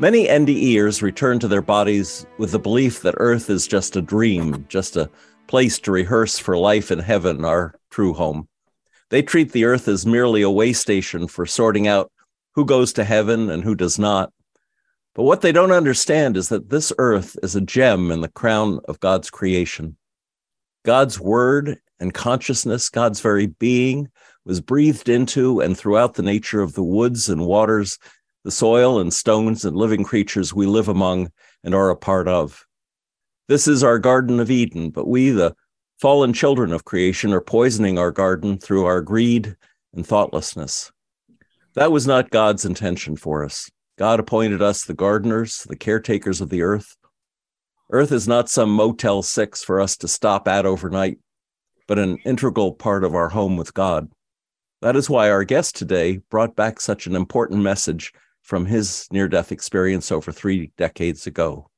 Many NDEers return to their bodies with the belief that Earth is just a dream, just a place to rehearse for life in heaven, our true home. They treat the Earth as merely a way station for sorting out who goes to heaven and who does not. But what they don't understand is that this Earth is a gem in the crown of God's creation. God's word and consciousness, God's very being, was breathed into and throughout the nature of the woods and waters the soil and stones and living creatures we live among and are a part of. This is our Garden of Eden, but we, the fallen children of creation, are poisoning our garden through our greed and thoughtlessness. That was not God's intention for us. God appointed us the gardeners, the caretakers of the earth. Earth is not some Motel 6 for us to stop at overnight, but an integral part of our home with God. That is why our guest today brought back such an important message from his near death experience over three decades ago.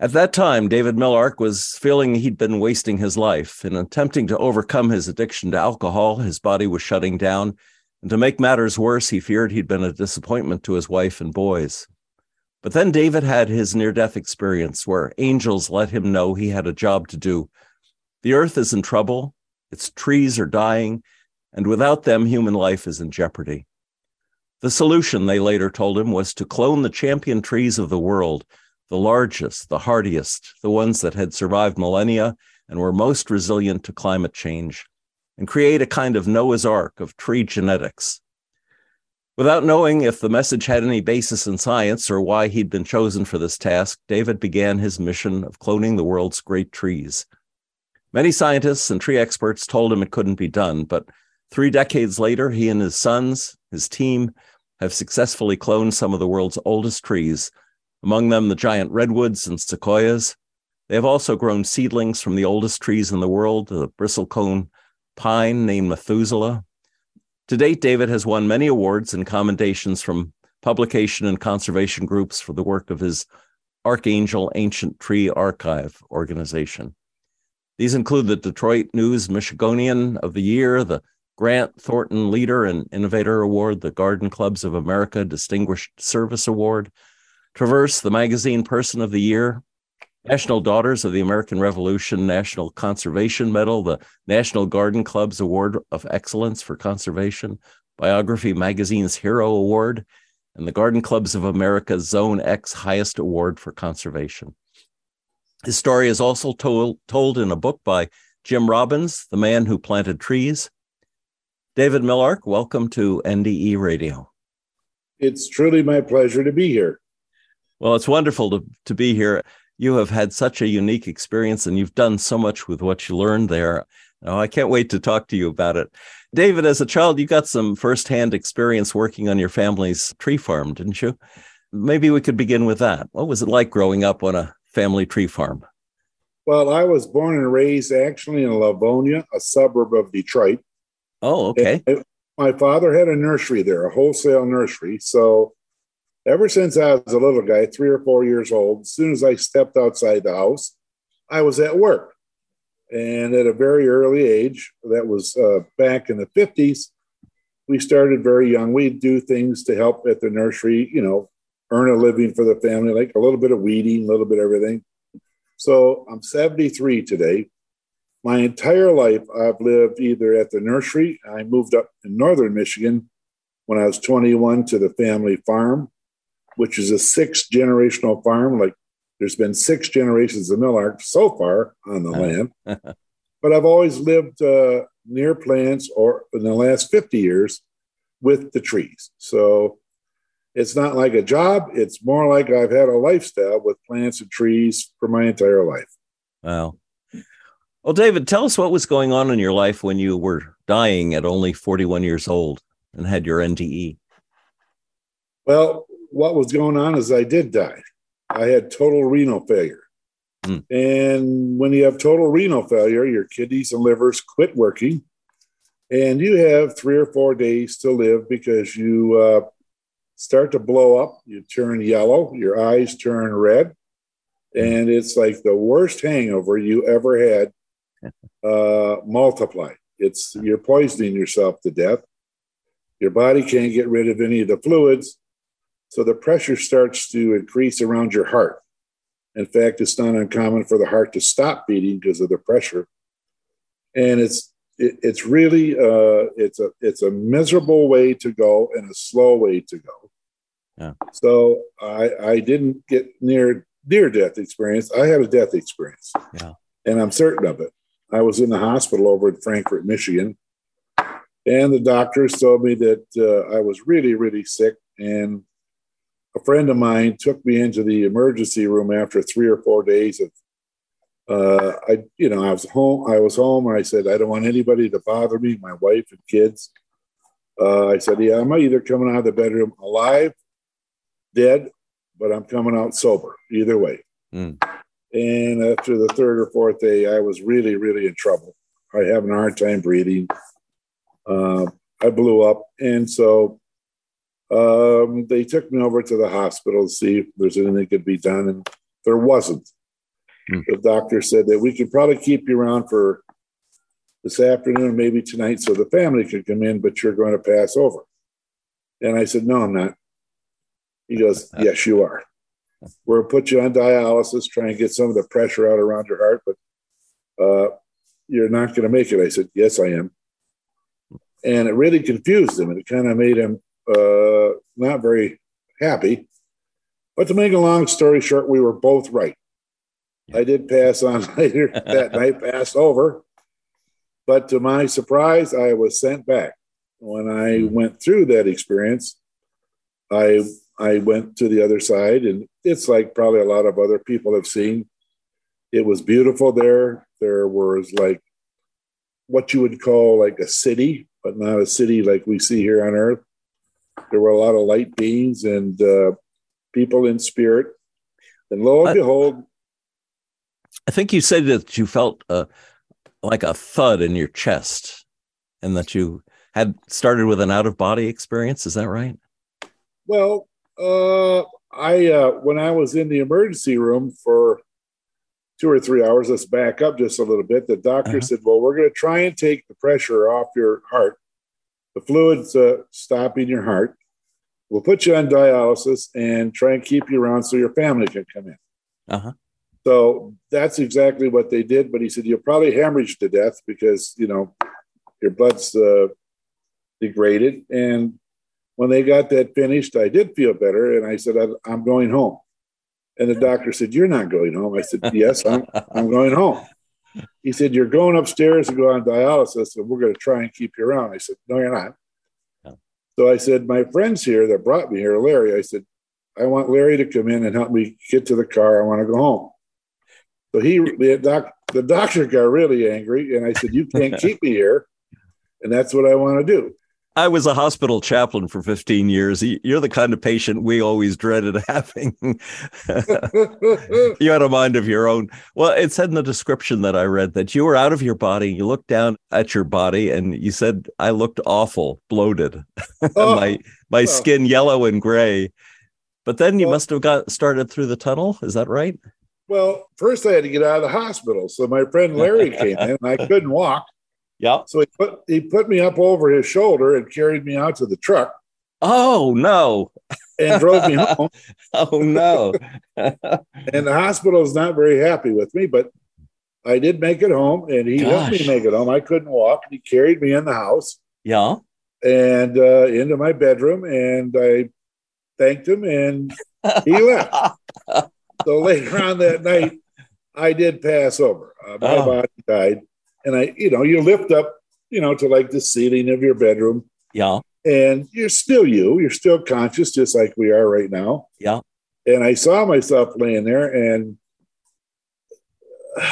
At that time, David Milarch was feeling he'd been wasting his life. In attempting to overcome his addiction to alcohol, his body was shutting down. And to make matters worse, he feared he'd been a disappointment to his wife and boys. But then David had his near death experience where angels let him know he had a job to do. The earth is in trouble, its trees are dying, and without them, human life is in jeopardy. The solution, they later told him, was to clone the champion trees of the world, the largest, the hardiest, the ones that had survived millennia and were most resilient to climate change, and create a kind of Noah's Ark of tree genetics. Without knowing if the message had any basis in science or why he'd been chosen for this task, David began his mission of cloning the world's great trees. Many scientists and tree experts told him it couldn't be done, but three decades later, he and his sons, his team, have successfully cloned some of the world's oldest trees, among them the giant redwoods and sequoias. They have also grown seedlings from the oldest trees in the world, the bristlecone pine named Methuselah. To date, David has won many awards and commendations from publication and conservation groups for the work of his Archangel Ancient Tree Archive organization. These include the Detroit News Michiganian of the Year, the Grant Thornton Leader and Innovator Award, the Garden Clubs of America Distinguished Service Award, Traverse, the Magazine Person of the Year, National Daughters of the American Revolution National Conservation Medal, the National Garden Club's Award of Excellence for Conservation, Biography Magazine's Hero Award, and the Garden Clubs of America Zone X Highest Award for Conservation. His story is also told, told in a book by Jim Robbins, The Man Who Planted Trees, David Milarch, welcome to NDE Radio. It's truly my pleasure to be here. Well, it's wonderful to, to be here. You have had such a unique experience and you've done so much with what you learned there. Oh, I can't wait to talk to you about it. David, as a child, you got some firsthand experience working on your family's tree farm, didn't you? Maybe we could begin with that. What was it like growing up on a family tree farm? Well, I was born and raised actually in Livonia, a suburb of Detroit. Oh, okay. And my father had a nursery there, a wholesale nursery. So ever since I was a little guy, three or four years old, as soon as I stepped outside the house, I was at work. And at a very early age, that was uh, back in the 50s, we started very young. We'd do things to help at the nursery, you know, earn a living for the family, like a little bit of weeding, a little bit of everything. So I'm 73 today. My entire life, I've lived either at the nursery. I moved up in northern Michigan when I was 21 to the family farm, which is a six generational farm. Like there's been six generations of Milarch so far on the land. but I've always lived uh, near plants or in the last 50 years with the trees. So it's not like a job. It's more like I've had a lifestyle with plants and trees for my entire life. Wow. Well, David, tell us what was going on in your life when you were dying at only 41 years old and had your NDE. Well, what was going on is I did die. I had total renal failure. Mm. And when you have total renal failure, your kidneys and livers quit working, and you have three or four days to live because you uh, start to blow up, you turn yellow, your eyes turn red, and it's like the worst hangover you ever had uh, multiplied. It's you're poisoning yourself to death. Your body can't get rid of any of the fluids, so the pressure starts to increase around your heart. In fact, it's not uncommon for the heart to stop beating because of the pressure, and it's it, it's really uh, it's a it's a miserable way to go and a slow way to go. Yeah. So I I didn't get near near death experience. I had a death experience. Yeah. And I'm certain of it. I was in the hospital over in Frankfort, Michigan, and the doctors told me that uh, I was really really sick and a friend of mine took me into the emergency room after three or four days of uh, I, you know, I was home. I was home, I said, I don't want anybody to bother me, my wife and kids. Uh, I said, Yeah, I'm either coming out of the bedroom alive, dead, but I'm coming out sober. Either way. Mm. And after the third or fourth day, I was really, really in trouble. I having a hard time breathing. Uh, I blew up, and so um, they took me over to the hospital to see if there's anything that could be done, and there wasn't. Hmm. The doctor said that we could probably keep you around for this afternoon, maybe tonight, so the family could come in, but you're going to pass over. And I said, No, I'm not. He goes, Yes, you are. We'll put you on dialysis, try and get some of the pressure out around your heart, but uh, you're not going to make it. I said, Yes, I am. And it really confused him, and it kind of made him uh, not very happy. But to make a long story short, we were both right. I did pass on later that night, passed over. But to my surprise, I was sent back. When I went through that experience, I I went to the other side, and it's like probably a lot of other people have seen. It was beautiful there. There was like what you would call like a city, but not a city like we see here on Earth. There were a lot of light beings and uh, people in spirit. And lo and I- behold, I think you said that you felt uh, like a thud in your chest and that you had started with an out of body experience. Is that right? Well, uh, I uh, when I was in the emergency room for two or three hours, let's back up just a little bit. The doctor Uh-huh. said, "Well, we're going to try and take the pressure off your heart. The fluid's uh, stopping your heart. We'll put you on dialysis and try and keep you around so your family can come in." Uh-huh. So that's exactly what they did. But he said, "You'll probably hemorrhage to death because you know your blood's uh, degraded." And when they got that finished, I did feel better, and I said, "I- "I'm going home." And the doctor said, "You're not going home." I said, "Yes, I'm. I'm going home." He said, "You're going upstairs to go on dialysis, and we're going to try and keep you around." I said, "No, you're not." No. So I said, "My friends here that brought me here, Larry." I said, "I want Larry to come in and help me get to the car. I want to go home." So he, the, doc, the doctor got really angry, and I said, "You can't keep me here," and that's what I want to do. I was a hospital chaplain for 15 years. You're the kind of patient we always dreaded having. you had a mind of your own. Well, it said in the description that I read that you were out of your body. You looked down at your body and you said, I looked awful, bloated, Oh, my, my well. skin yellow and gray. But then you Well- must have got started through the tunnel. Is that right? Well, first I had to get out of the hospital. So my friend Larry came in and I couldn't walk. Yeah. So he put he put me up over his shoulder and carried me out to the truck Oh, no. and drove me home. Oh, no. And the hospital is not very happy with me, but I did make it home and he helped me make it home. I couldn't walk. He carried me in the house yeah. and uh, into my bedroom and I thanked him and he left. So later on that night, I did pass over. Uh, my Oh. body died, and I, you know, you lift up, you know, to like the ceiling of your bedroom, Yeah. and you're still you. You're still conscious, just like we are right now. Yeah. And I saw myself laying there, and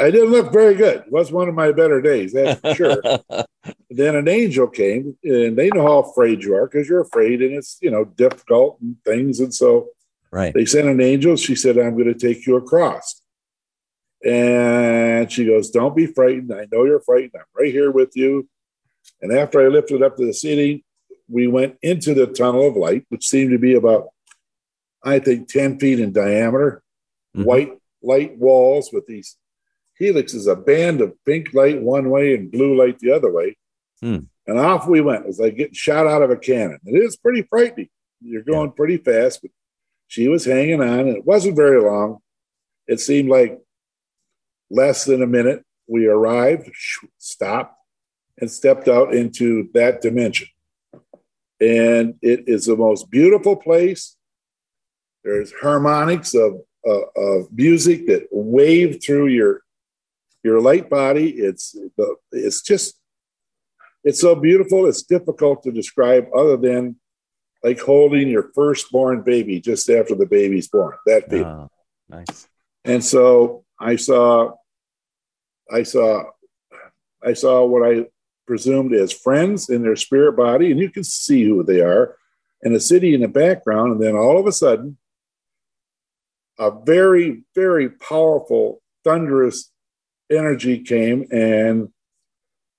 I didn't look very good. It was one of my better days, that's for sure. then an angel came, and they know how afraid you are because you're afraid, and it's you know difficult and things. And so Right. They sent an angel. She said, I'm going to take you across. And she goes, Don't be frightened. I know you're frightened. I'm right here with you. And after I lifted up to the ceiling, we went into the tunnel of light, which seemed to be about, I think, 10 feet in diameter, Mhm. white light walls with these helixes, a band of pink light one way and blue light the other way. Hmm. And off we went. It was like getting shot out of a cannon. It is pretty frightening. You're going pretty fast, but she was hanging on, and it wasn't very long. It seemed like less than a minute. We arrived, stopped, and stepped out into that dimension. And it is the most beautiful place. There's harmonics of, of, of music that wave through your your light body. It's it's just it's so beautiful. It's difficult to describe, other than like holding your firstborn baby just after the baby's born. That feeling. Oh, nice. And so I saw, I saw, I saw what I presumed as friends in their spirit body, and you can see who they are, and a city in the background. And then all of a sudden, a very, very powerful, thunderous energy came, and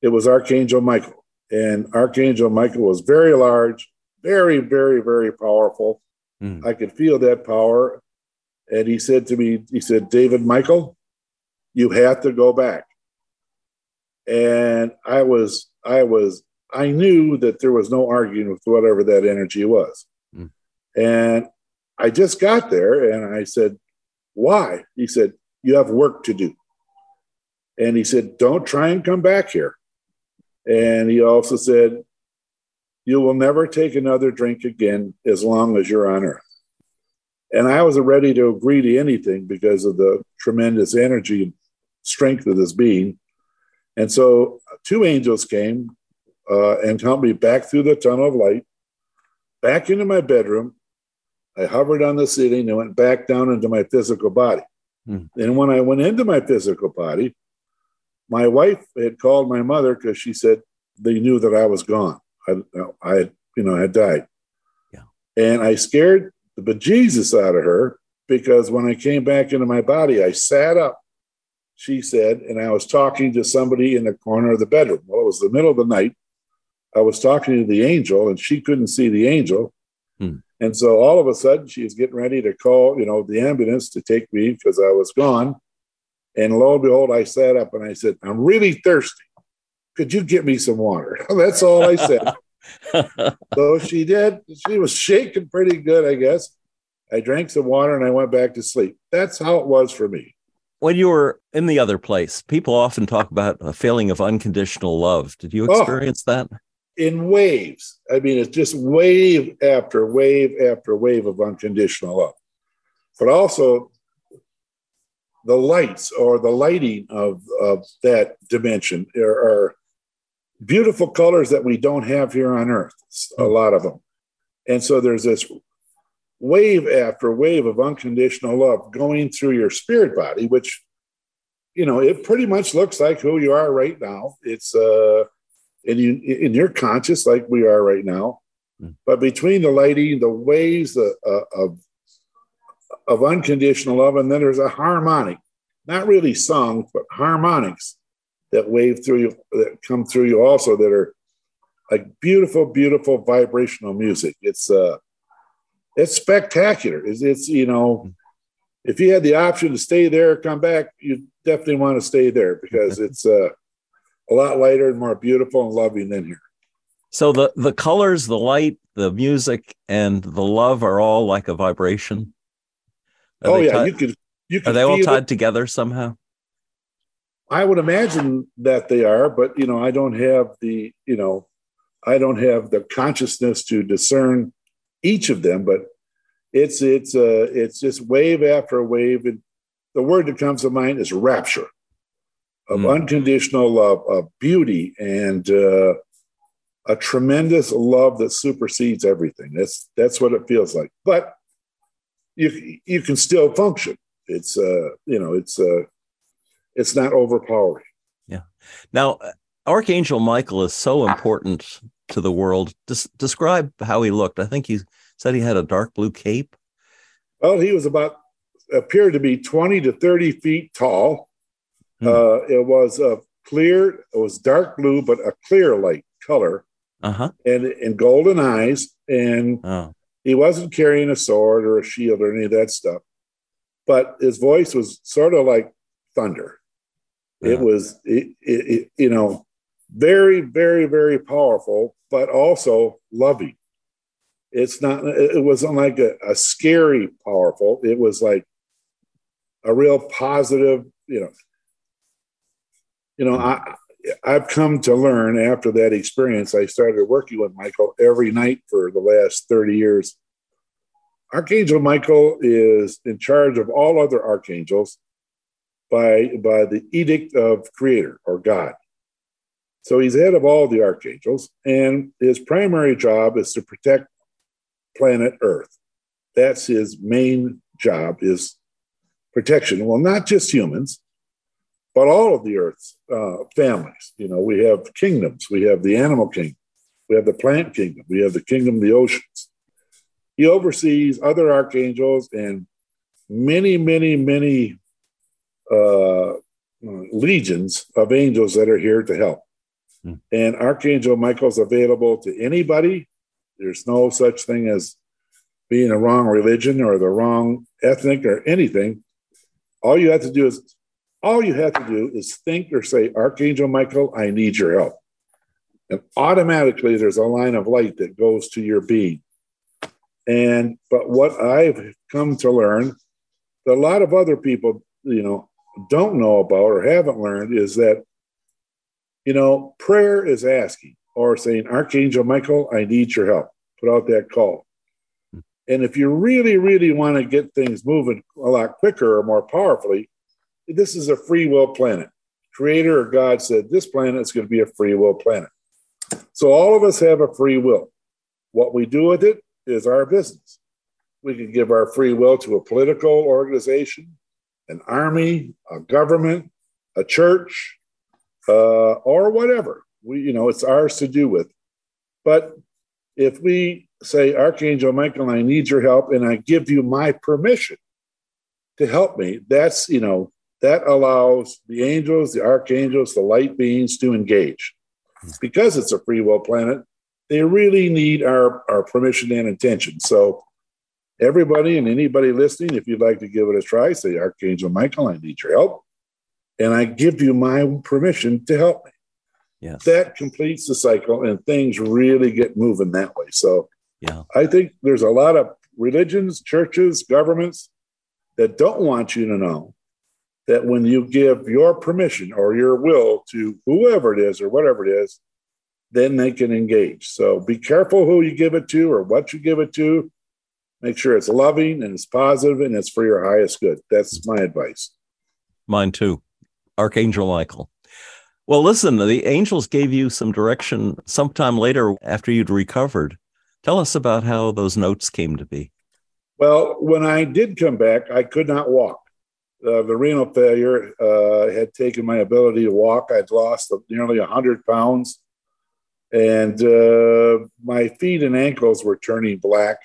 it was Archangel Michael. And Archangel Michael was very large, very, very, very powerful. Mm. I could feel that power. And he said to me, he said, David Michael, you have to go back. And I was, I was, I knew that there was no arguing with whatever that energy was. Mm. And I just got there and I said, Why? He said, You have work to do. And he said, Don't try and come back here. And he also said, You will never take another drink again as long as you're on earth. And I was ready to agree to anything because of the tremendous energy and strength of this being. And so two angels came uh, and helped me back through the tunnel of light, back into my bedroom. I hovered on the ceiling and went back down into my physical body. Hmm. And when I went into my physical body, my wife had called my mother because she said they knew that I was gone. I, I had, you know, had died. Yeah. And I scared the bejesus out of her because when I came back into my body, I sat up, she said, and I was talking to somebody in the corner of the bedroom. Well, it was the middle of the night. I was talking to the angel, and she couldn't see the angel. Hmm. And so all of a sudden, she was getting ready to call, you know, the ambulance to take me because I was gone. And lo and behold, I sat up and I said, I'm really thirsty. Could you get me some water? That's all I said. so she did. She was shaking pretty good, I guess. I drank some water and I went back to sleep. That's how it was for me. when you were in the other place, people often talk about a feeling of unconditional love. Did you Oh. experience that? In waves. I mean, it's just wave after wave after wave of unconditional love. But also the lights or the lighting of, of that dimension are, are beautiful colors that we don't have here on Earth, a lot of them. And so there's this wave after wave of unconditional love going through your spirit body, which, you know, it pretty much looks like who you are right now. It's, uh, and you, and you're conscious like we are right now. Mm. But between the lighting, the waves the, uh, of, of unconditional love, and then there's a harmonic, not really songs, but harmonics that wave through you, that come through you also that are like beautiful, beautiful vibrational music. It's, uh, it's spectacular. It's, it's you know, if you had the option to stay there, come back, you definitely want to stay there because it's uh, a lot lighter and more beautiful and loving than here. So the the colors, the light, the music, and the love are all like a vibration. Are oh yeah, you could you are they all tied it. together somehow? I would imagine that they are, but you know, I don't have the you know, I don't have the consciousness to discern each of them. But it's it's uh it's just wave after wave, and the word that comes to mind is rapture of Mm. unconditional love, of beauty, and uh, a tremendous love that supersedes everything. That's that's what it feels like. But you you can still function. It's uh you know it's uh it's not overpowering. Yeah. Now, uh, Archangel Michael is so important to the world. Des- describe how he looked. I think he said he had a dark blue cape. Well, he was about appeared to be 20 to 30 feet tall. Hmm. Uh, it was a clear, it was dark blue, but a clear light color, uh-huh. and and golden eyes. And oh. he wasn't carrying a sword or a shield or any of that stuff, but his voice was sort of like thunder. Yeah. It was, it, it, it, you know, very, very, very powerful, but also loving. It's not, it wasn't like a, a scary powerful. It was like a real positive, you know, you know, I, I've come to learn after that experience. I started working with Michael every night for the last 30 years. Archangel Michael is in charge of all other archangels by, by the edict of Creator or God. So he's head of all the archangels, and his primary job is to protect planet Earth. That's his main job is protection. Well, not just humans, but all of the Earth's uh, families. You know, we have kingdoms. We have the animal kingdom. We have the plant kingdom. We have the kingdom of the oceans. He oversees other archangels and many, many, many uh, legions of angels that are here to help. Hmm. And Archangel Michael's available to anybody. There's no such thing as being a wrong religion or the wrong ethnic or anything. All you have to do is all you have to do is think or say, Archangel Michael, I need your help. And automatically there's a line of light that goes to your being. And but what I've come to learn that a lot of other people, you know, don't know about or haven't learned is that, you know, prayer is asking or saying, Archangel Michael, I need your help. Put out that call. And if you really, really want to get things moving a lot quicker or more powerfully, this is a free will planet. Creator or God said this planet is going to be a free will planet. So all of us have a free will. What we do with it is our business. We can give our free will to a political organization, an army, a government, a church, uh, or whatever. We, you know, it's ours to do with. But if we say, Archangel Michael, I need your help, and I give you my permission to help me, that's, you know, that allows the angels, the archangels, the light beings to engage. Because it's a free will planet, they really need our, our permission and intention. So, everybody and anybody listening, if you'd like to give it a try, say, Archangel Michael, I need your help. And I give you my permission to help me. Yes. That completes the cycle and things really get moving that way. So, yeah. I think there's a lot of religions, churches, governments that don't want you to know that when you give your permission or your will to whoever it is or whatever it is, then they can engage. So be careful who you give it to or what you give it to. Make sure it's loving and it's positive and it's for your highest good. That's my advice. Mine too. Archangel Michael. Well, listen, the angels gave you some direction sometime later after you'd recovered. Tell us about how those notes came to be. Well, when I did come back, I could not walk uh, the renal failure uh, had taken my ability to walk. I'd lost nearly 100 pounds, and uh, my feet and ankles were turning black.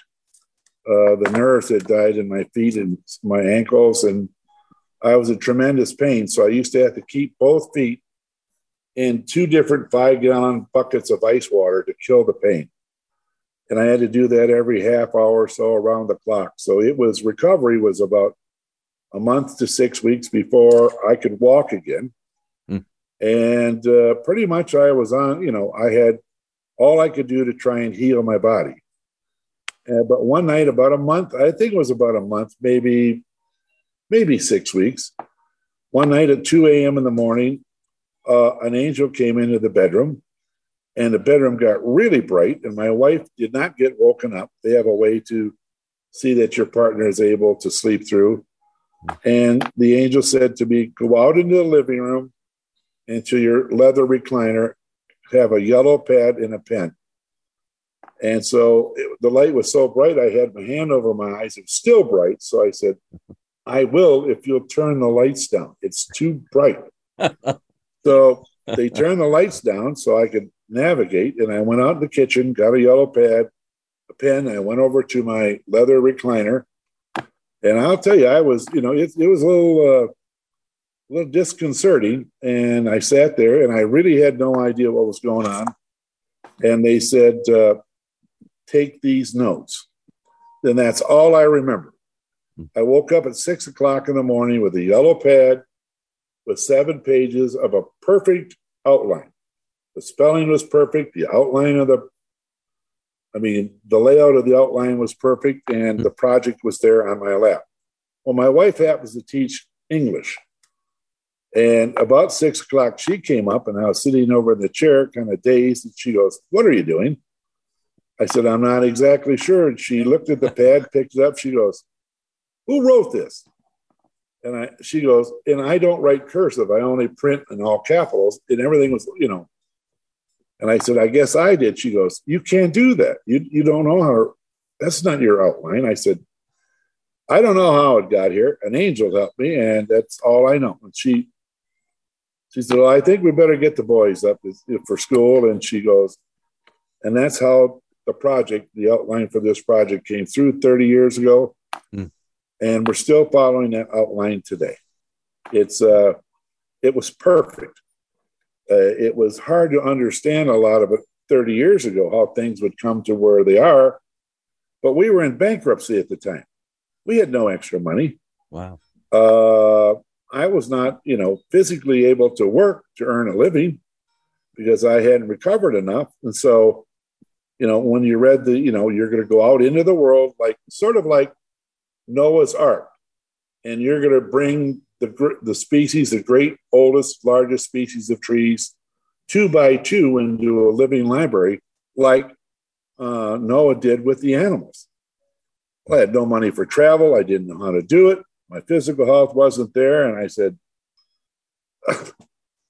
Uh, the nerves had died in my feet and my ankles, and I was in tremendous pain. So I used to have to keep both feet in two different five gallon buckets of ice water to kill the pain. And I had to do that every half hour or so around the clock. So it was recovery was about a month to six weeks before I could walk again. Mm. And uh, pretty much I was on, you know, I had all I could do to try and heal my body. Uh, but one night, about a month, I think it was about a month, maybe, maybe six weeks. One night at 2 a.m. in the morning, uh, an angel came into the bedroom and the bedroom got really bright. And my wife did not get woken up. They have a way to see that your partner is able to sleep through. And the angel said to me, Go out into the living room into your leather recliner, have a yellow pad and a pen. And so it, the light was so bright, I had my hand over my eyes. It was still bright. So I said, I will if you'll turn the lights down. It's too bright. so they turned the lights down so I could navigate. And I went out in the kitchen, got a yellow pad, a pen. I went over to my leather recliner And I'll tell you, I was, you know, it, it was a little, uh, a little disconcerting. And I sat there and I really had no idea what was going on. And they said, uh, take these notes. Then that's all I remember. I woke up at six o'clock in the morning with a yellow pad with seven pages of a perfect outline. The spelling was perfect. The outline of the, I mean, the layout of the outline was perfect, and the project was there on my lap. Well, my wife happens to teach English. And about six o'clock, she came up and I was sitting over in the chair, kind of dazed. And she goes, What are you doing? I said, I'm not exactly sure. And she looked at the pad, picked it up. She goes, Who wrote this? And I, she goes, and I don't write cursive. I only print in all capitals, and everything was, you know. And I said, I guess I did. She goes, You can't do that. You you don't know how. That's not your outline. I said, I don't know how it got here. An angel helped me, and that's all I know. And she she said, Well, I think we better get the boys up for school. And she goes, and that's how the project, the outline for this project came through 30 years ago. Mm and we're still following that outline today. It's uh, it was perfect. Uh, it was hard to understand a lot of it 30 years ago how things would come to where they are, but we were in bankruptcy at the time. We had no extra money. Wow. Uh, I was not, you know, physically able to work to earn a living because I hadn't recovered enough, and so you know, when you read the, you know, you're going to go out into the world, like sort of like Noah's Ark, and you're going to bring the, the species, the great oldest, largest species of trees, two by two into a living library, like uh, Noah did with the animals. I had no money for travel. I didn't know how to do it. My physical health wasn't there. And I said,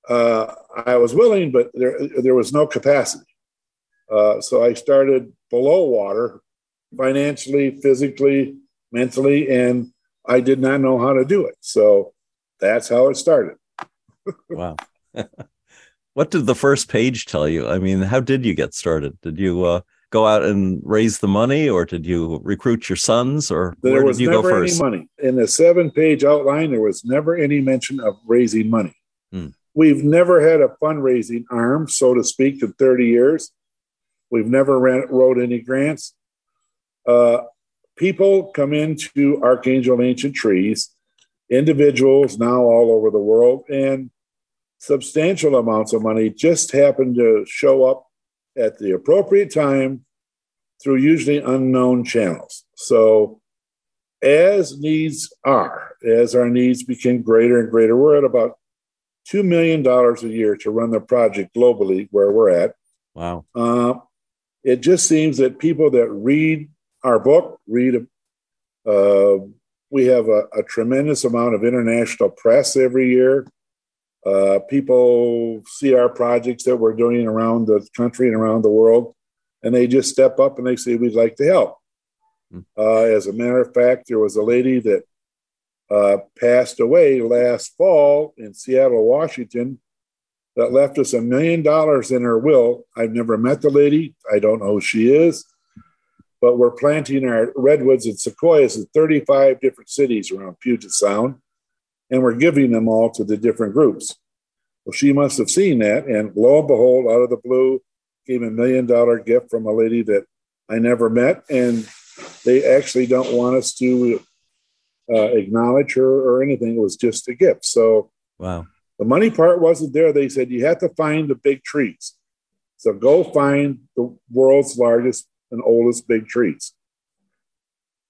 uh, I was willing, but there, there was no capacity. Uh, so I started below water financially, physically, mentally, and I did not know how to do it. So that's how it started. wow. what did the first page tell you? I mean, how did you get started? Did you uh, go out and raise the money, or did you recruit your sons, or there where was did you never go first? Any money in the seven-page outline. There was never any mention of raising money. Hmm. We've never had a fundraising arm, so to speak, in 30 years. We've never ran, wrote any grants. Uh, people come into Archangel Ancient Trees, individuals now all over the world, and substantial amounts of money just happen to show up at the appropriate time through usually unknown channels. So, as needs are, as our needs become greater and greater, we're at about $2 million a year to run the project globally where we're at. Wow. Uh, it just seems that people that read our book, read. Uh, we have a, a, tremendous amount of international press every year. Uh, people see our projects that we're doing around the country and around the world, and they just step up and they say, We'd like to help. Hmm. Uh, as a matter of fact, there was a lady that uh, passed away last fall in Seattle, Washington, that left us a million dollars in her will. I've never met the lady, I don't know who she is but we're planting our redwoods and sequoias in 35 different cities around Puget Sound, and we're giving them all to the different groups. Well, she must have seen that, and lo and behold, out of the blue, came a million dollar gift from a lady that I never met, and they actually don't want us to uh, acknowledge her or anything. It was just a gift. So, wow. The money part wasn't there. They said you have to find the big trees. So go find the world's largest and oldest big trees.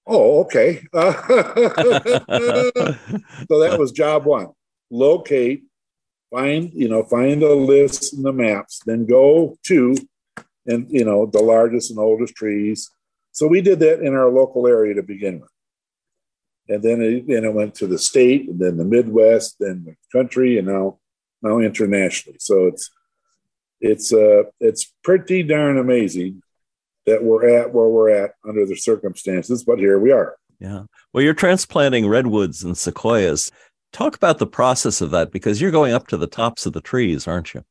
Oh, okay. so that was job one. Locate, find, you know, find the lists and the maps, then go to and you know the largest and oldest trees. So we did that in our local area to begin with. And then it, then it went to the state, and then the Midwest, then the country, and now now internationally. So it's it's uh it's pretty darn amazing that we're at where we're at under the circumstances, but here we are. Yeah. Well, you're transplanting redwoods and sequoias. Talk about the process of that because you're going up to the tops of the trees, aren't you?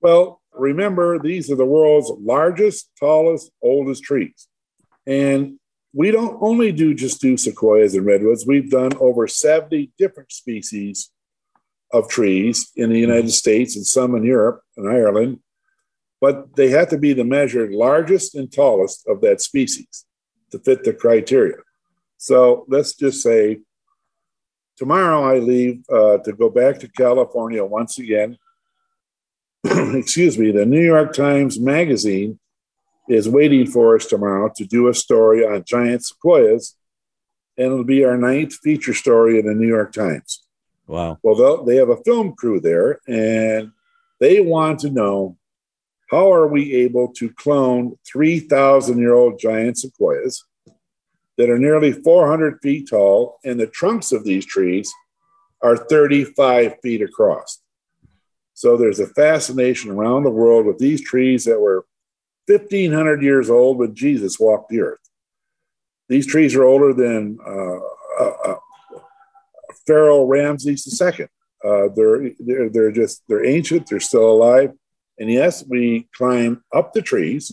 Well, remember, these are the world's largest, tallest, oldest trees. And we don't only do just do sequoias and redwoods. We've done over 70 different species of trees in the United States and some in Europe and Ireland, but they have to be the measured largest and tallest of that species to fit the criteria. So let's just say tomorrow I leave uh, to go back to California once again. Excuse me, the New York Times Magazine is waiting for us tomorrow to do a story on giant sequoias, and it'll be our ninth feature story in the New York Times. Wow. Well, they have a film crew there, and they want to know how are we able to clone 3,000 year old giant sequoias that are nearly 400 feet tall, and the trunks of these trees are 35 feet across. So there's a fascination around the world with these trees that were 1,500 years old when Jesus walked the earth. These trees are older than uh, uh, uh Pharaoh Ramses II. Uh, they're, they're, they're just, they're ancient, they're still alive. And yes, we climb up the trees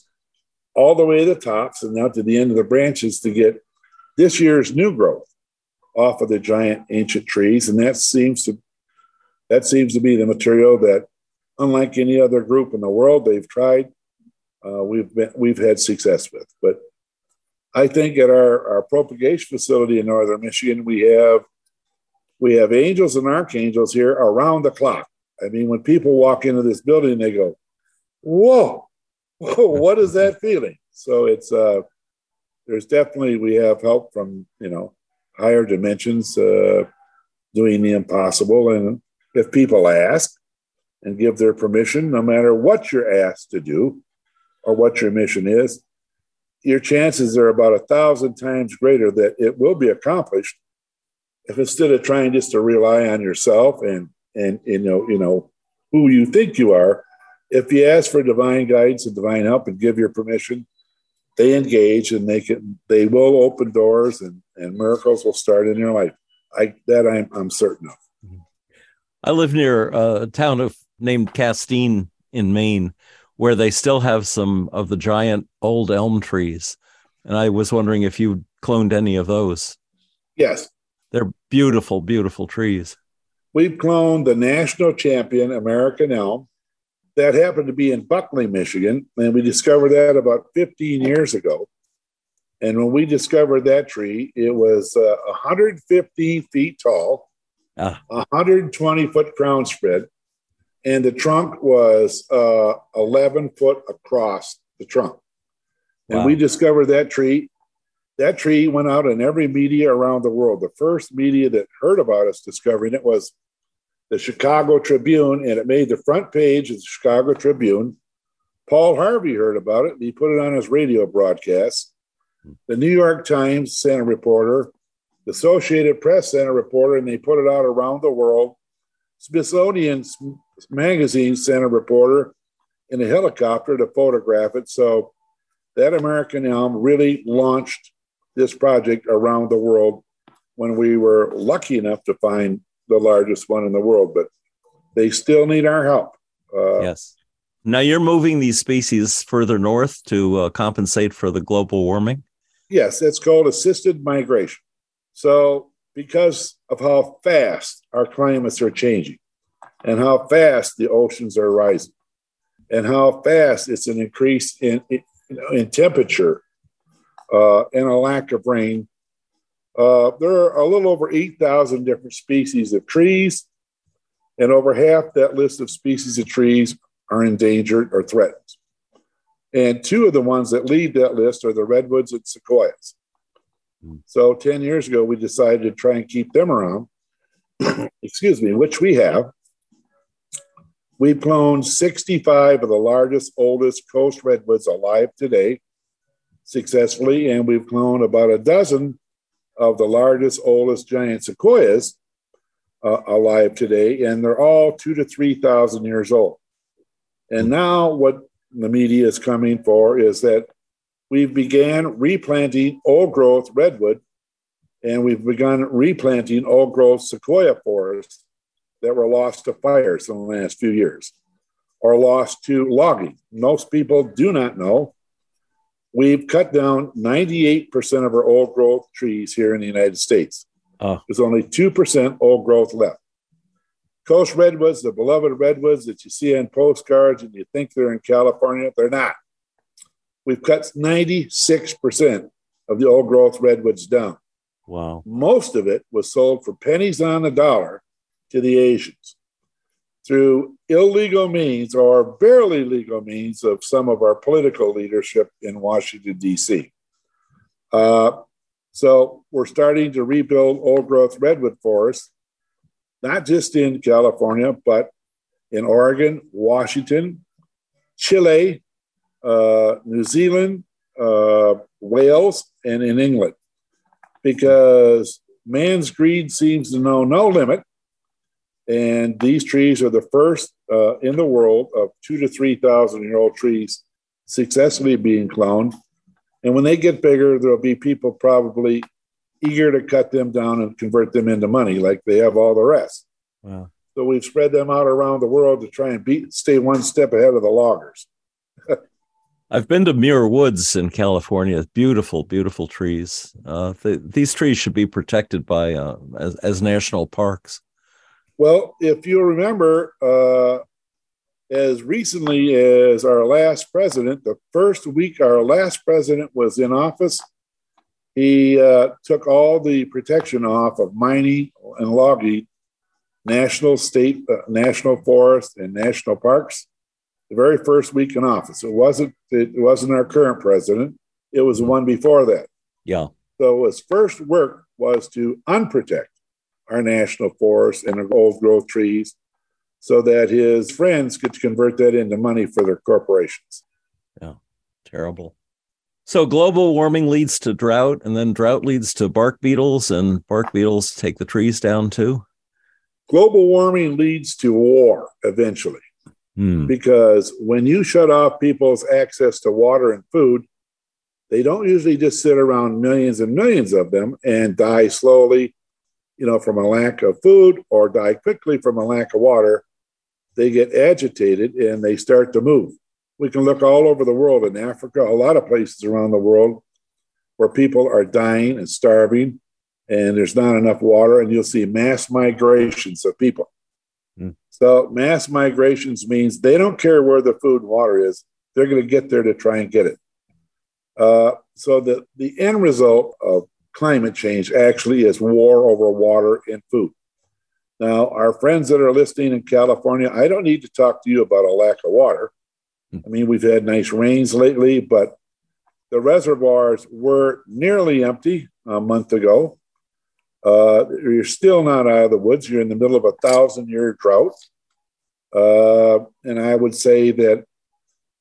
all the way to the tops and out to the end of the branches to get this year's new growth off of the giant ancient trees. And that seems to, that seems to be the material that, unlike any other group in the world, they've tried uh, we've been we've had success with. But I think at our, our propagation facility in northern Michigan, we have we have angels and archangels here around the clock. I mean, when people walk into this building, they go, "Whoa, whoa what is that feeling?" So it's uh, there's definitely we have help from you know higher dimensions uh, doing the impossible, and if people ask and give their permission, no matter what you're asked to do, or what your mission is, your chances are about a thousand times greater that it will be accomplished if instead of trying just to rely on yourself and and you know you know who you think you are if you ask for divine guidance and divine help and give your permission they engage and they can they will open doors and and miracles will start in your life. I that i'm, I'm certain of. I live near a town of named castine in maine where they still have some of the giant old elm trees. And I was wondering if you cloned any of those. Yes. They're beautiful, beautiful trees. We've cloned the national champion American elm. That happened to be in Buckley, Michigan. And we discovered that about 15 years ago. And when we discovered that tree, it was uh, 150 feet tall, ah. 120 foot crown spread, and the trunk was uh, 11 foot across the trunk. Wow. And we discovered that tree. That tree went out in every media around the world. The first media that heard about us discovering it was the Chicago Tribune, and it made the front page of the Chicago Tribune. Paul Harvey heard about it, and he put it on his radio broadcast. The New York Times sent a reporter, the Associated Press sent a reporter, and they put it out around the world. Smithsonian magazine sent a reporter in a helicopter to photograph it. So that American elm really launched this project around the world when we were lucky enough to find the largest one in the world, but they still need our help. Uh, yes. Now you're moving these species further north to uh, compensate for the global warming? Yes, it's called assisted migration. So, because of how fast our climates are changing, and how fast the oceans are rising and how fast it's an increase in, in, in temperature uh, and a lack of rain. Uh, there are a little over 8,000 different species of trees, and over half that list of species of trees are endangered or threatened. And two of the ones that lead that list are the redwoods and sequoias. Hmm. So 10 years ago, we decided to try and keep them around, excuse me, which we have. We've cloned 65 of the largest, oldest coast redwoods alive today successfully, and we've cloned about a dozen of the largest, oldest giant sequoias uh, alive today, and they're all two to 3,000 years old. And now, what the media is coming for is that we've began replanting old growth redwood and we've begun replanting old growth sequoia forests that were lost to fires in the last few years or lost to logging. Most people do not know We've cut down 98% of our old growth trees here in the United States. Oh. There's only 2% old growth left. Coast redwoods, the beloved redwoods that you see on postcards and you think they're in California, they're not. We've cut 96% of the old growth redwoods down. Wow. Most of it was sold for pennies on the dollar to the Asians through illegal means or barely legal means of some of our political leadership in Washington, D.C. Uh, so we're starting to rebuild old growth redwood forests, not just in California, but in Oregon, Washington, Chile, uh, New Zealand, uh, Wales, and in England, because man's greed seems to know no limit. And these trees are the first uh, in the world of two to 3,000 year old trees successfully being cloned. And when they get bigger, there'll be people probably eager to cut them down and convert them into money like they have all the rest. Wow. So we've spread them out around the world to try and beat, stay one step ahead of the loggers. I've been to Muir Woods in California. Beautiful, beautiful trees. Uh, the, these trees should be protected by uh, as, as national parks. Well, if you remember, uh, as recently as our last president, the first week our last president was in office, he uh, took all the protection off of mining and logging, national, state, uh, national forest, and national parks. The very first week in office, it wasn't it wasn't our current president; it was the one before that. Yeah. So his first work was to unprotect our national forests and our old growth trees so that his friends could convert that into money for their corporations. Yeah, terrible. So global warming leads to drought, and then drought leads to bark beetles, and bark beetles take the trees down too. Global warming leads to war eventually, Hmm. because when you shut off people's access to water and food, they don't usually just sit around millions and millions of them and die slowly, you know, from a lack of food or die quickly from a lack of water. They get agitated and they start to move. We can look all over the world in Africa, a lot of places around the world where people are dying and starving and there's not enough water, and you'll see mass migrations of people. Hmm. So, mass migrations means they don't care where the food and water is, they're going to get there to try and get it. Uh, so, the, the end result of climate change actually is war over water and food. Now, our friends that are listening in California, I don't need to talk to you about a lack of water. I mean, we've had nice rains lately, but the reservoirs were nearly empty a month ago. Uh, you're still not out of the woods. You're in the middle of a thousand year drought. Uh, and I would say that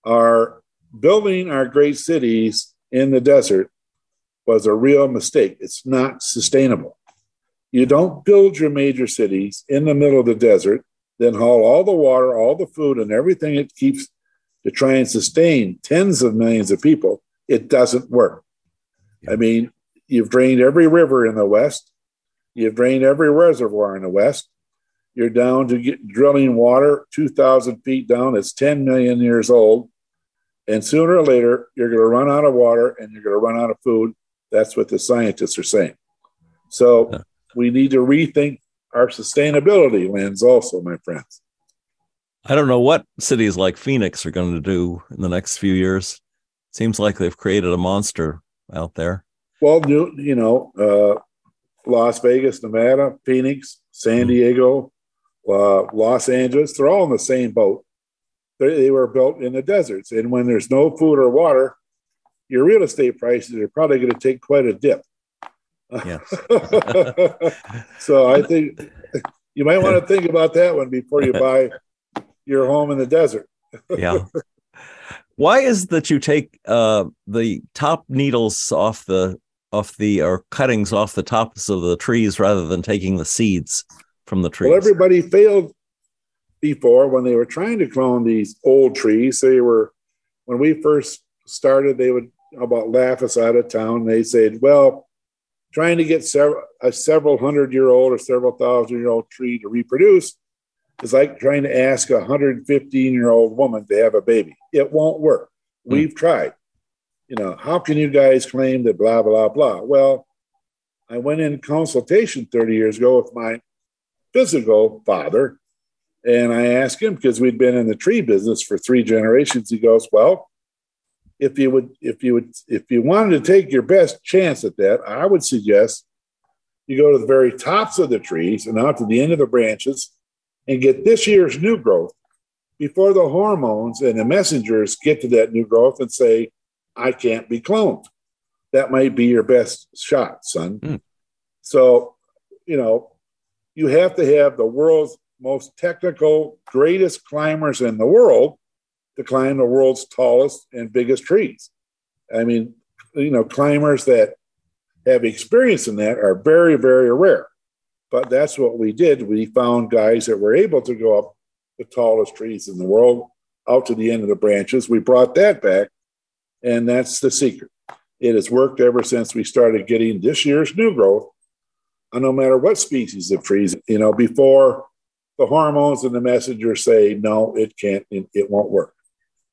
our building our great cities in the desert was a real mistake. It's not sustainable. You don't build your major cities in the middle of the desert, then haul all the water, all the food, and everything it keeps to try and sustain tens of millions of people. It doesn't work. I mean, you've drained every river in the West, you've drained every reservoir in the West. You're down to get, drilling water 2,000 feet down. It's 10 million years old. And sooner or later, you're going to run out of water and you're going to run out of food. That's what the scientists are saying. So we need to rethink our sustainability lens, also, my friends. I don't know what cities like Phoenix are going to do in the next few years. Seems like they've created a monster out there. Well, you, you know, uh, Las Vegas, Nevada, Phoenix, San Diego, uh, Los Angeles, they're all in the same boat. They, they were built in the deserts. And when there's no food or water, your real estate prices are probably going to take quite a dip. Yes. so I think you might want to think about that one before you buy your home in the desert. yeah. Why is that you take uh, the top needles off the off the or cuttings off the tops of the trees rather than taking the seeds from the trees? Well, everybody failed before when they were trying to clone these old trees. They were when we first started, they would about laugh us out of town. They said, "Well, trying to get several a several hundred year old or several thousand year old tree to reproduce is like trying to ask a 115 year old woman to have a baby. It won't work. Hmm. We've tried. you know, how can you guys claim that blah, blah, blah? Well, I went in consultation 30 years ago with my physical father, and I asked him because we'd been in the tree business for three generations. He goes, Well, if you would, if you would, if you wanted to take your best chance at that, I would suggest you go to the very tops of the trees and out to the end of the branches and get this year's new growth before the hormones and the messengers get to that new growth and say, I can't be cloned. That might be your best shot, son. Mm. So, you know, you have to have the world's most technical, greatest climbers in the world to climb the world's tallest and biggest trees. I mean, you know, climbers that have experience in that are very, very rare. But that's what we did. We found guys that were able to go up the tallest trees in the world out to the end of the branches. We brought that back, and that's the secret. It has worked ever since we started getting this year's new growth, and no matter what species of trees. You know, before the hormones and the messengers say no, it can't, it won't work.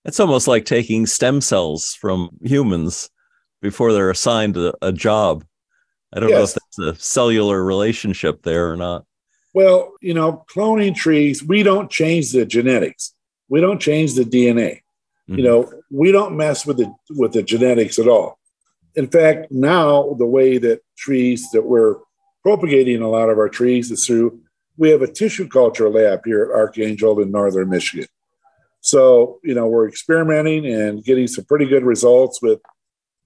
It's almost like taking stem cells from humans before they're assigned a, a job. I don't yes. know if that's a cellular relationship there or not. Well, you know, cloning trees, we don't change the genetics. We don't change the DNA. Mm-hmm. You know, we don't mess with the with the genetics at all. In fact, now the way that trees that we're propagating a lot of our trees is through we have a tissue culture lab here at Archangel in northern Michigan. So, you know, we're experimenting and getting some pretty good results with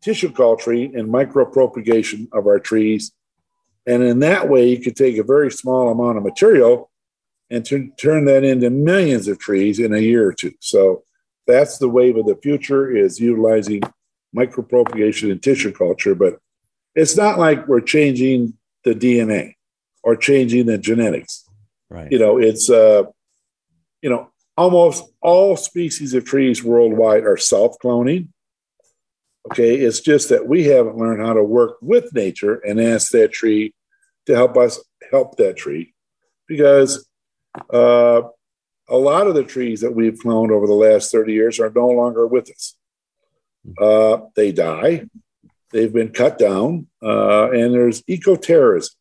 tissue culturing and micropropagation of our trees. And in that way, you could take a very small amount of material and to turn that into millions of trees in a year or two. So that's the wave of the future is utilizing micropropagation and tissue culture. But it's not like we're changing the DNA or changing the genetics. Right. You know, it's uh, you know, almost all species of trees worldwide are self-cloning. Okay, it's just that we haven't learned how to work with nature and ask that tree to help us help that tree because uh, a lot of the trees that we've cloned over the last 30 years are no longer with us. Uh, they die, they've been cut down, uh, and there's eco-terrorism.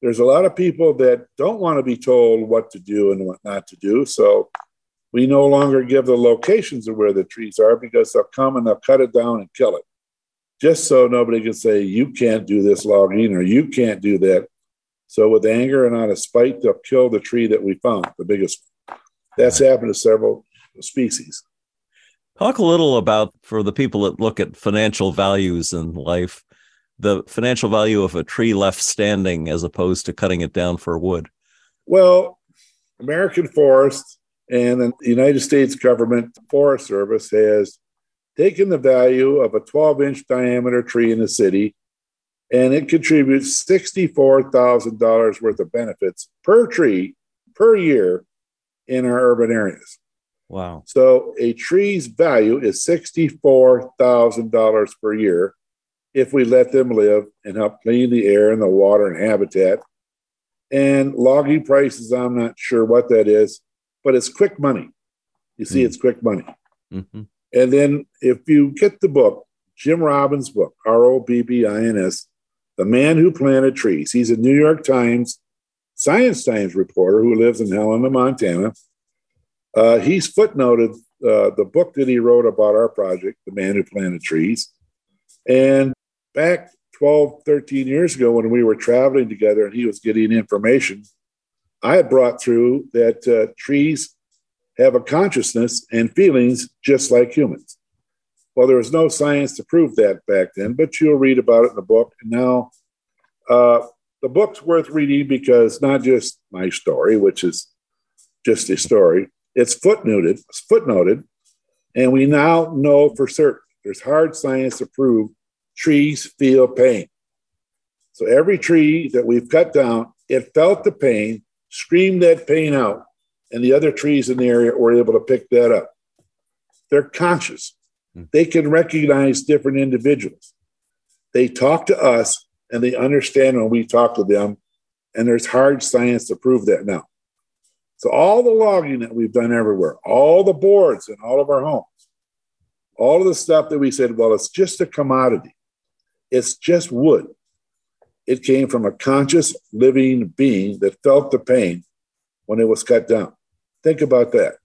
There's a lot of people that don't want to be told what to do and what not to do. So we no longer give the locations of where the trees are because they'll come and they'll cut it down and kill it just so nobody can say, you can't do this logging or you can't do that. So, with anger and out of spite, they'll kill the tree that we found, the biggest. That's happened to several species. Talk a little about, for the people that look at financial values in life, the financial value of a tree left standing as opposed to cutting it down for wood. Well, American Forest and the United States government Forest Service has taken the value of a 12 inch diameter tree in the city and it contributes $64,000 worth of benefits per tree per year in our urban areas. Wow. So a tree's value is $64,000 per year if we let them live and help clean the air and the water and habitat. And logging prices, I'm not sure what that is, but it's quick money. You see, mm. it's quick money. Mm-hmm. And then if you get the book, Jim Robbins' book, R O B B I N S, The Man Who Planted Trees, he's a New York Times Science Times reporter who lives in Helena, Montana. Uh, he's footnoted uh, the book that he wrote about our project, The Man Who Planted Trees. And back 12, 13 years ago, when we were traveling together and he was getting information, I had brought through that uh, trees have a consciousness and feelings just like humans. Well, there was no science to prove that back then, but you'll read about it in the book. And now uh, the book's worth reading because not just my story, which is just a story, it's footnoted, it's footnoted, and we now know for certain there's hard science to prove trees feel pain. So every tree that we've cut down, it felt the pain, screamed that pain out, and the other trees in the area were able to pick that up. They're conscious. Hmm. They can recognize different individuals. They talk to us and they understand when we talk to them. And there's hard science to prove that now. So, all the logging that we've done everywhere, all the boards in all of our homes, All of the stuff that we said, well, it's just a commodity, it's just wood. It came from a conscious living being that felt the pain when it was cut down. Think about that.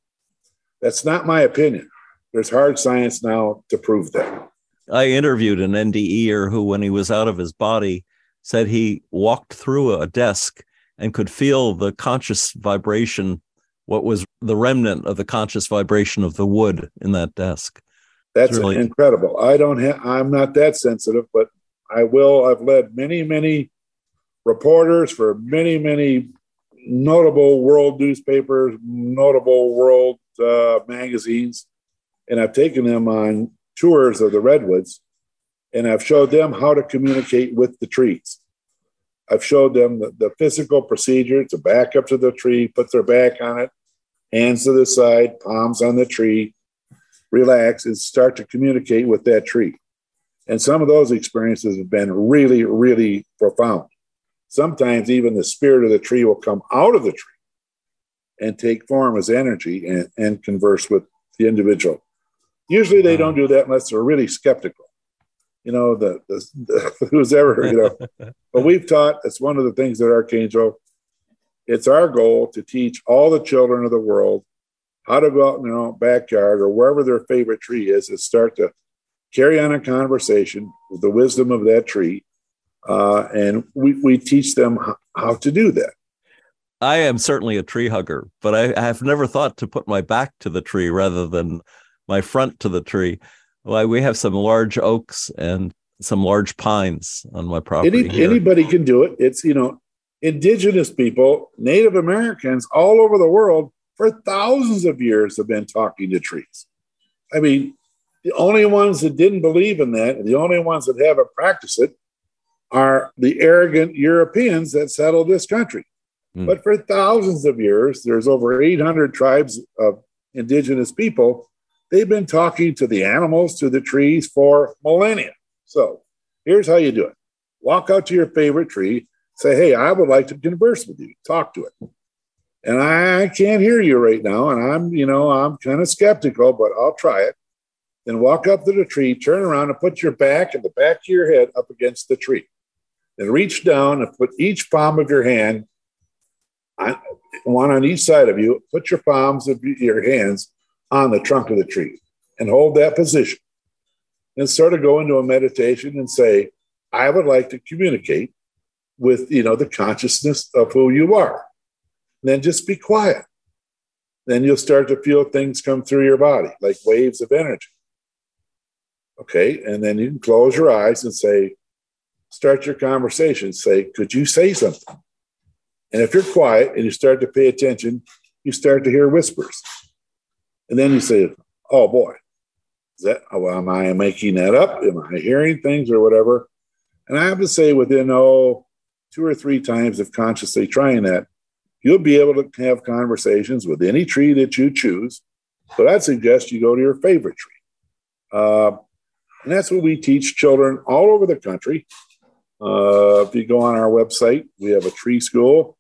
That's not my opinion. There's hard science now to prove that. I interviewed an NDEer who, when he was out of his body, said he walked through a desk and could feel the conscious vibration, what was the remnant of the conscious vibration of the wood in that desk. That's really... incredible. I don't have, I'm not that sensitive, but I will. I've led many, many reporters for many, many notable world newspapers, notable world uh, magazines, and I've taken them on tours of the redwoods, and I've showed them how to communicate with the trees. I've showed them the, the physical procedure to back up to the tree, put their back on it, hands to the side, palms on the tree, relax, and start to communicate with that tree. And some of those experiences have been really, really profound. Sometimes even the spirit of the tree will come out of the tree and take form as energy and, and converse with the individual. Usually they don't do that unless they're really skeptical. You know, the, the, the who's ever, you know. but we've taught, it's one of the things that Archangel, it's our goal to teach all the children of the world how to go out in their own backyard or wherever their favorite tree is and start to carry on a conversation with the wisdom of that tree. Uh, and we, we teach them how, to do that. I am certainly a tree hugger, but I, I, have never thought to put my back to the tree rather than my front to the tree. Well, we have some large oaks and some large pines on my property. Any, anybody can do it. It's, you know, indigenous people, Native Americans all over the world for thousands of years have been talking to trees. I mean, the only ones that didn't believe in that, the only ones that haven't practiced it, are the arrogant Europeans that settled this country. Mm. But for thousands of years, there's over 800 tribes of indigenous people. They've been talking to the animals, to the trees for millennia. So here's how you do it walk out to your favorite tree, say, Hey, I would like to converse with you, talk to it. And I can't hear you right now. And I'm, you know, I'm kind of skeptical, but I'll try it. Then walk up to the tree, turn around and put your back and the back of your head up against the tree. Then reach down and put each palm of your hand, on, one on each side of you, put your palms of your hands on the trunk of the tree and hold that position. And sort of go into a meditation and say, I would like to communicate with, you know, the consciousness of who you are. Then just be quiet. Then you'll start to feel things come through your body like waves of energy. Okay. And then you can close your eyes and say, start your conversation. Say, could you say something? And if you're quiet and you start to pay attention, you start to hear whispers. And then you say, oh boy, is that, oh, am I making that up? Am I hearing things or whatever? And I have to say, within, oh, two or three times of consciously trying that, you'll be able to have conversations with any tree that you choose. But I'd suggest you go to your favorite tree. Uh, and that's what we teach children all over the country. Uh, if you go on our website, we have a tree school.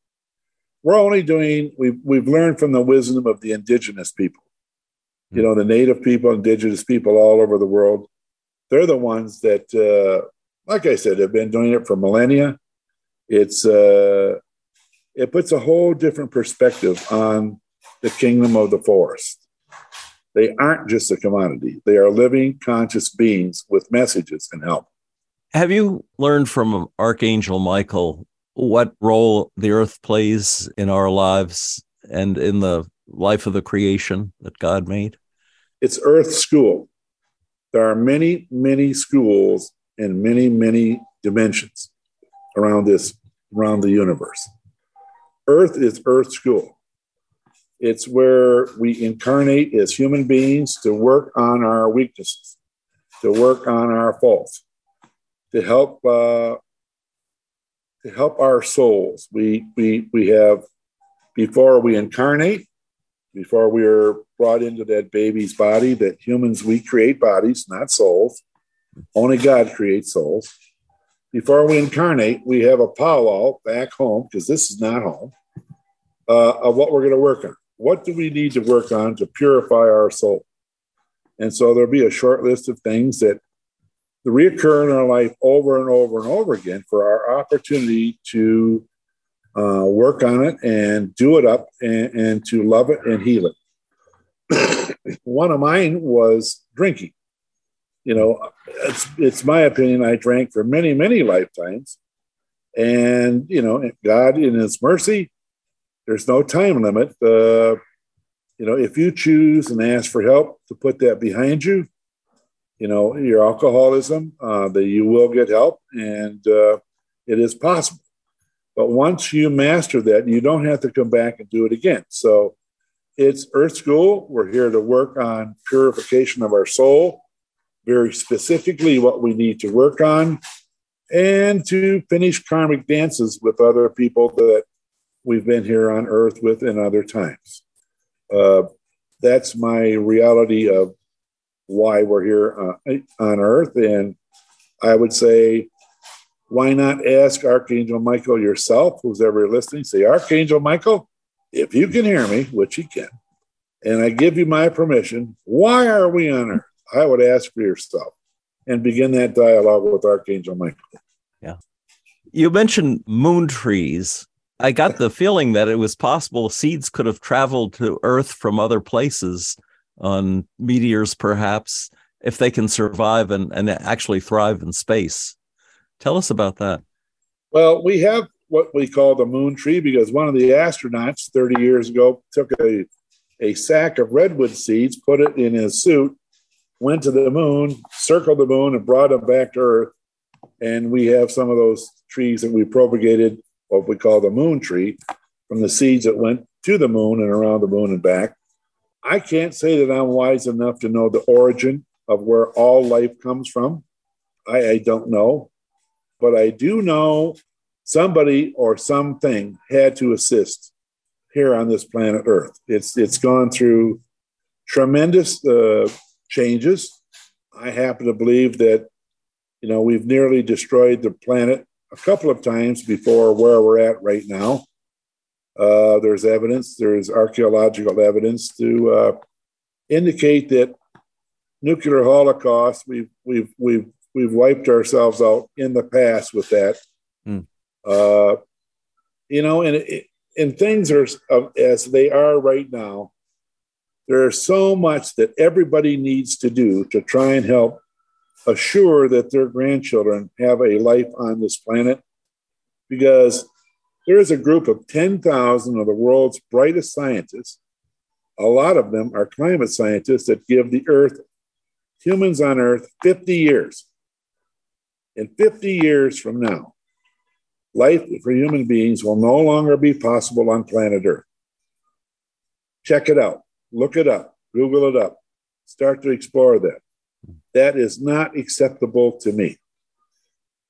We're only doing, we've, we've learned from the wisdom of the indigenous people. You know, the native people, indigenous people all over the world. They're the ones that, uh, like I said, have been doing it for millennia. It's, uh, it puts a whole different perspective on the kingdom of the forest. They aren't just a commodity, they are living, conscious beings with messages and help. Have you learned from Archangel Michael what role the earth plays in our lives and in the life of the creation that God made? It's Earth School. There are many, many schools in many, many dimensions around this, around the universe. Earth is Earth School. It's where we incarnate as human beings to work on our weaknesses, to work on our faults, to help uh, to help our souls. We we we have before we incarnate, before we are brought into that baby's body. That humans we create bodies, not souls. Only God creates souls. Before we incarnate, we have a powwow back home because this is not home uh, of what we're going to work on. What do we need to work on to purify our soul? And so there'll be a short list of things that reoccur in our life over and over and over again for our opportunity to uh, work on it and do it up and, and to love it and heal it. One of mine was drinking. You know, it's, it's my opinion, I drank for many, many lifetimes. And, you know, God, in His mercy, there's no time limit. Uh, you know, if you choose and ask for help to put that behind you, you know, your alcoholism, uh, that you will get help and uh, it is possible. But once you master that, you don't have to come back and do it again. So it's Earth School. We're here to work on purification of our soul, very specifically what we need to work on, and to finish karmic dances with other people that we've been here on Earth with in other times. Uh, that's my reality of why we're here uh, on Earth. And I would say, why not ask Archangel Michael yourself, who's ever listening? Say, Archangel Michael, if you can hear me, which you can, and I give you my permission, why are we on Earth? I would ask for yourself and begin that dialogue with Archangel Michael. Yeah. You mentioned moon trees. I got the feeling that it was possible seeds could have traveled to Earth from other places on meteors, perhaps, if they can survive and, and actually thrive in space. Tell us about that. Well, we have what we call the moon tree because one of the astronauts 30 years ago took a, a sack of redwood seeds, put it in his suit, went to the moon, circled the moon, and brought it back to Earth. And we have some of those trees that we propagated, what we call the moon tree, from the seeds that went to the moon and around the moon and back. I can't say that I'm wise enough to know the origin of where all life comes from. I, I don't know. But I do know somebody or something had to assist here on this planet Earth. It's, it's gone through tremendous uh, changes. I happen to believe that, you know, we've nearly destroyed the planet a couple of times before where we're at right now. Uh, there's evidence, there's archaeological evidence to uh, indicate that nuclear holocaust, we've, we've, we've, we've wiped ourselves out in the past with that. Mm. Uh, you know, and, and things are as they are right now. There's so much that everybody needs to do to try and help assure that their grandchildren have a life on this planet because there is a group of 10,000 of the world's brightest scientists. A lot of them are climate scientists that give the Earth, humans on Earth, 50 years. In 50 years from now, life for human beings will no longer be possible on planet Earth. Check it out, look it up, Google it up, start to explore that. That is not acceptable to me.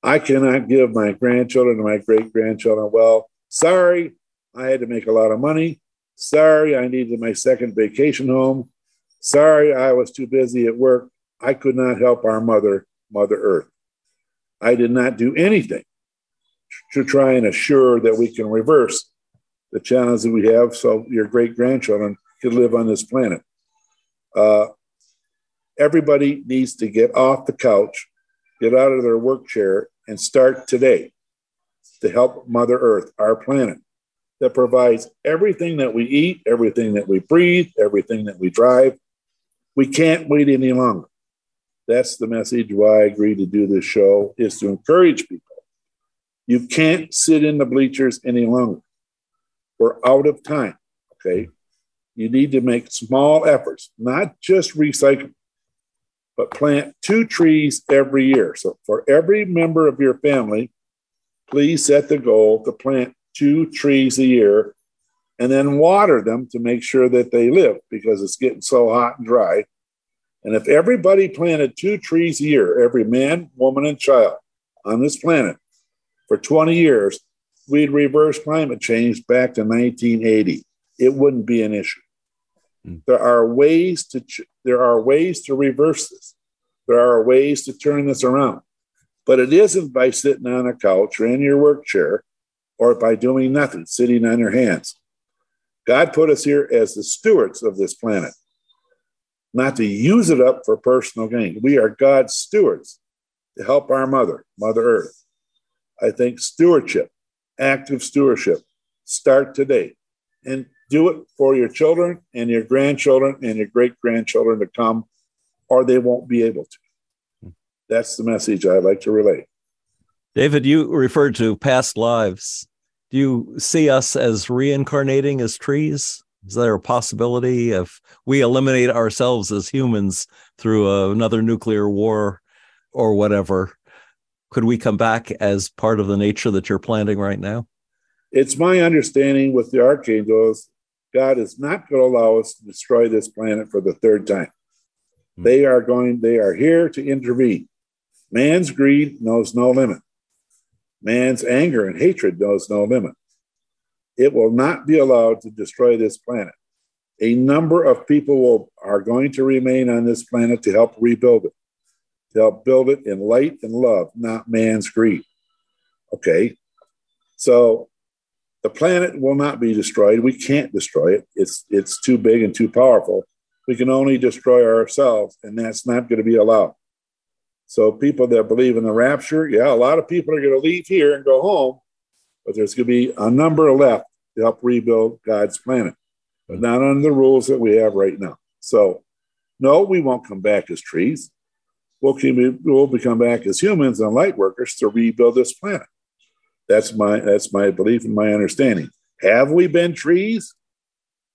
I cannot give my grandchildren and my great grandchildren, well, sorry, I had to make a lot of money. Sorry, I needed my second vacation home. Sorry, I was too busy at work. I could not help our mother, Mother Earth. I did not do anything to try and assure that we can reverse the challenges that we have so your great grandchildren could live on this planet. Uh, everybody needs to get off the couch, get out of their work chair, and start today to help Mother Earth, our planet, that provides everything that we eat, everything that we breathe, everything that we drive. We can't wait any longer. That's the message why I agreed to do this show is to encourage people. You can't sit in the bleachers any longer. We're out of time. Okay. You need to make small efforts, not just recycle, but plant two trees every year. So for every member of your family, please set the goal to plant two trees a year and then water them to make sure that they live because it's getting so hot and dry. And if everybody planted two trees a year, every man, woman, and child on this planet for 20 years, we'd reverse climate change back to 1980. It wouldn't be an issue. Mm. There are ways to ch- there are ways to reverse this. There are ways to turn this around. But it isn't by sitting on a couch or in your work chair or by doing nothing, sitting on your hands. God put us here as the stewards of this planet. not to use it up for personal gain. We are God's stewards to help our mother, Mother Earth. I think stewardship, active stewardship, start today and do it for your children and your grandchildren and your great grandchildren to come, or they won't be able to. Hmm. That's the message I'd like to relay. David, you referred to past lives. Do you see us as reincarnating as trees? Is there a possibility if we eliminate ourselves as humans through another nuclear war or whatever? Could we come back as part of the nature that you're planting right now? It's my understanding with the archangels, God is not going to allow us to destroy this planet for the third time. Hmm. They are going, they are here to intervene. Man's greed knows no limit. Man's anger and hatred knows no limit. It will not be allowed to destroy this planet. A number of people will, are going to remain on this planet to help rebuild it, to help build it in light and love, not man's greed. Okay. So the planet will not be destroyed. We can't destroy it. It's it's too big and too powerful. We can only destroy ourselves, and that's not going to be allowed. So people that believe in the rapture, yeah, a lot of people are going to leave here and go home, but there's going to be a number left to help rebuild God's planet, but not under the rules that we have right now. So, no, we won't come back as trees. We'll, we'll become back as humans and light workers to rebuild this planet. That's my that's my belief and my understanding. Have we been trees?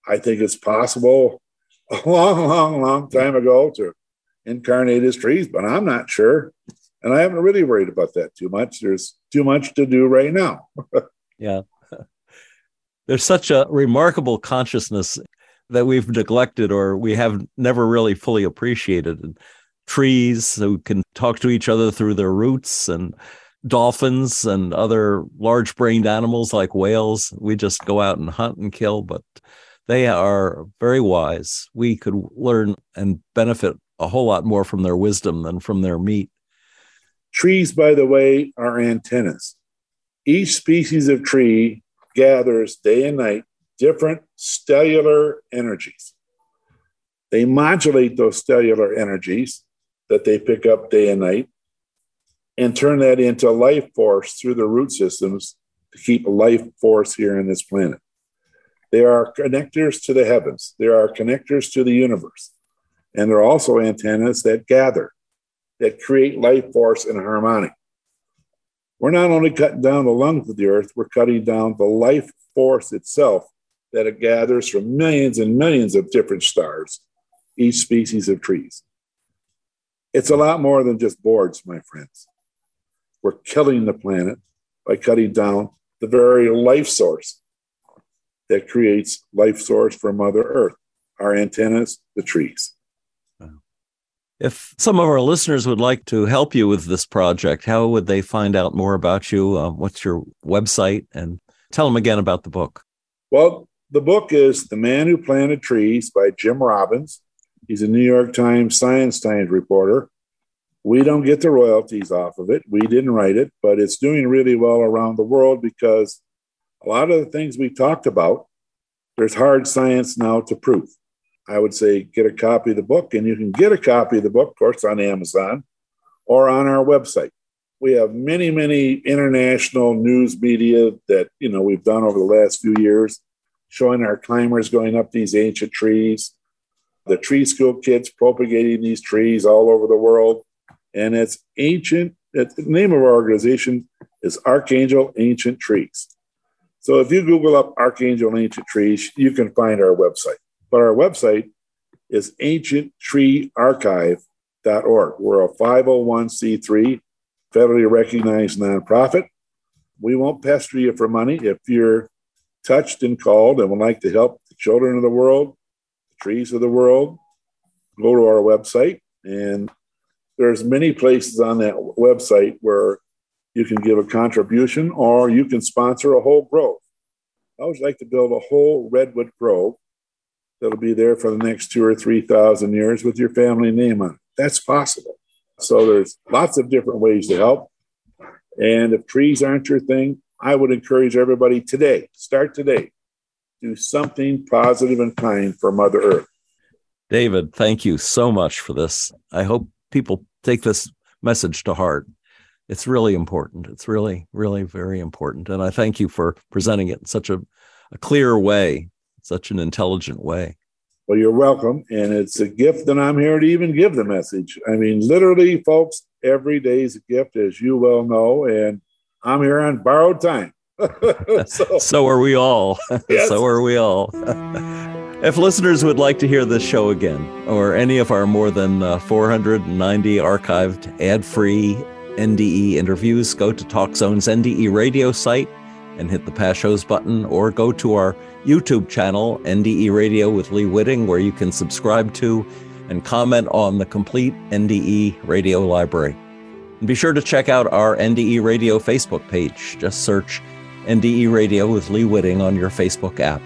I think it's possible a long, long, long time ago to incarnate as trees, but I'm not sure. And I haven't really worried about that too much. There's too much to do right now. yeah. There's such a remarkable consciousness that we've neglected or we have never really fully appreciated. trees who can talk to each other through their roots and dolphins and other large brained animals like whales. We just go out and hunt and kill, but they are very wise. We could learn and benefit a whole lot more from their wisdom than from their meat. Trees, by the way, are antennas. Each species of tree gathers day and night different stellar energies. They modulate those stellar energies that they pick up day and night and turn that into life force through the root systems to keep life force here on this planet. They are connectors to the heavens, they are connectors to the universe. And they're also antennas that gather, that create life force and harmony. We're not only cutting down the lungs of the earth, we're cutting down the life force itself that it gathers from millions and millions of different stars, each species of trees. It's a lot more than just boards, my friends. We're killing the planet by cutting down the very life source that creates life source for Mother Earth, our antennas, the trees. If some of our listeners would like to help you with this project, how would they find out more about you? Uh, what's your website? And tell them again about the book. Well, the book is The Man Who Planted Trees by Jim Robbins. He's a New York Times Science Times reporter. We don't get the royalties off of it. We didn't write it, but it's doing really well around the world because a lot of the things we talked about, there's hard science now to prove. I would say get a copy of the book, and you can get a copy of the book, of course, on Amazon or on our website. We have many, many international news media that you know we've done over the last few years, showing our climbers going up these ancient trees, the tree school kids propagating these trees all over the world, and it's ancient. The name of our organization is Archangel Ancient Trees. So if you Google up Archangel Ancient Trees, you can find our website. But our website is ancienttreearchive.org. We're a 501c3 federally recognized nonprofit. We won't pester you for money. If you're touched and called and would like to help the children of the world, the trees of the world, go to our website. And there's many places on that website where you can give a contribution or you can sponsor a whole grove. I would like to build a whole redwood grove that'll be there for the next two or 3,000 years with your family name on it. That's possible. So there's lots of different ways to help. And if trees aren't your thing, I would encourage everybody today, start today, do something positive and kind for Mother Earth. David, thank you so much for this. I hope people take this message to heart. It's really important. It's really, really very important. And I thank you for presenting it in such a, a clear way, such an intelligent way. Well, you're welcome. And it's a gift that I'm here to even give the message. I mean, literally, folks, every day is a gift, as you well know. And I'm here on borrowed time. so, so, are we all. Yes. so are we all. If listeners would like to hear this show again, or any of our more than uh, 490 archived ad free NDE interviews, go to TalkZone's NDE radio site and hit the past shows button, or go to our YouTube channel, NDE Radio with Lee Witting, where you can subscribe to and comment on the complete NDE radio library. And be sure to check out our NDE Radio Facebook page. Just search NDE Radio with Lee Witting on your Facebook app.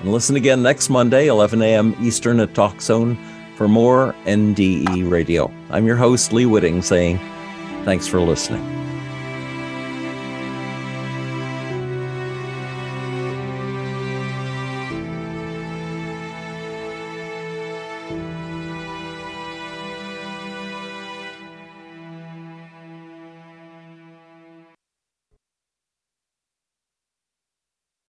And listen again next Monday, 11 a.m. Eastern at TalkZone for more NDE Radio. I'm your host, Lee Witting, saying thanks for listening.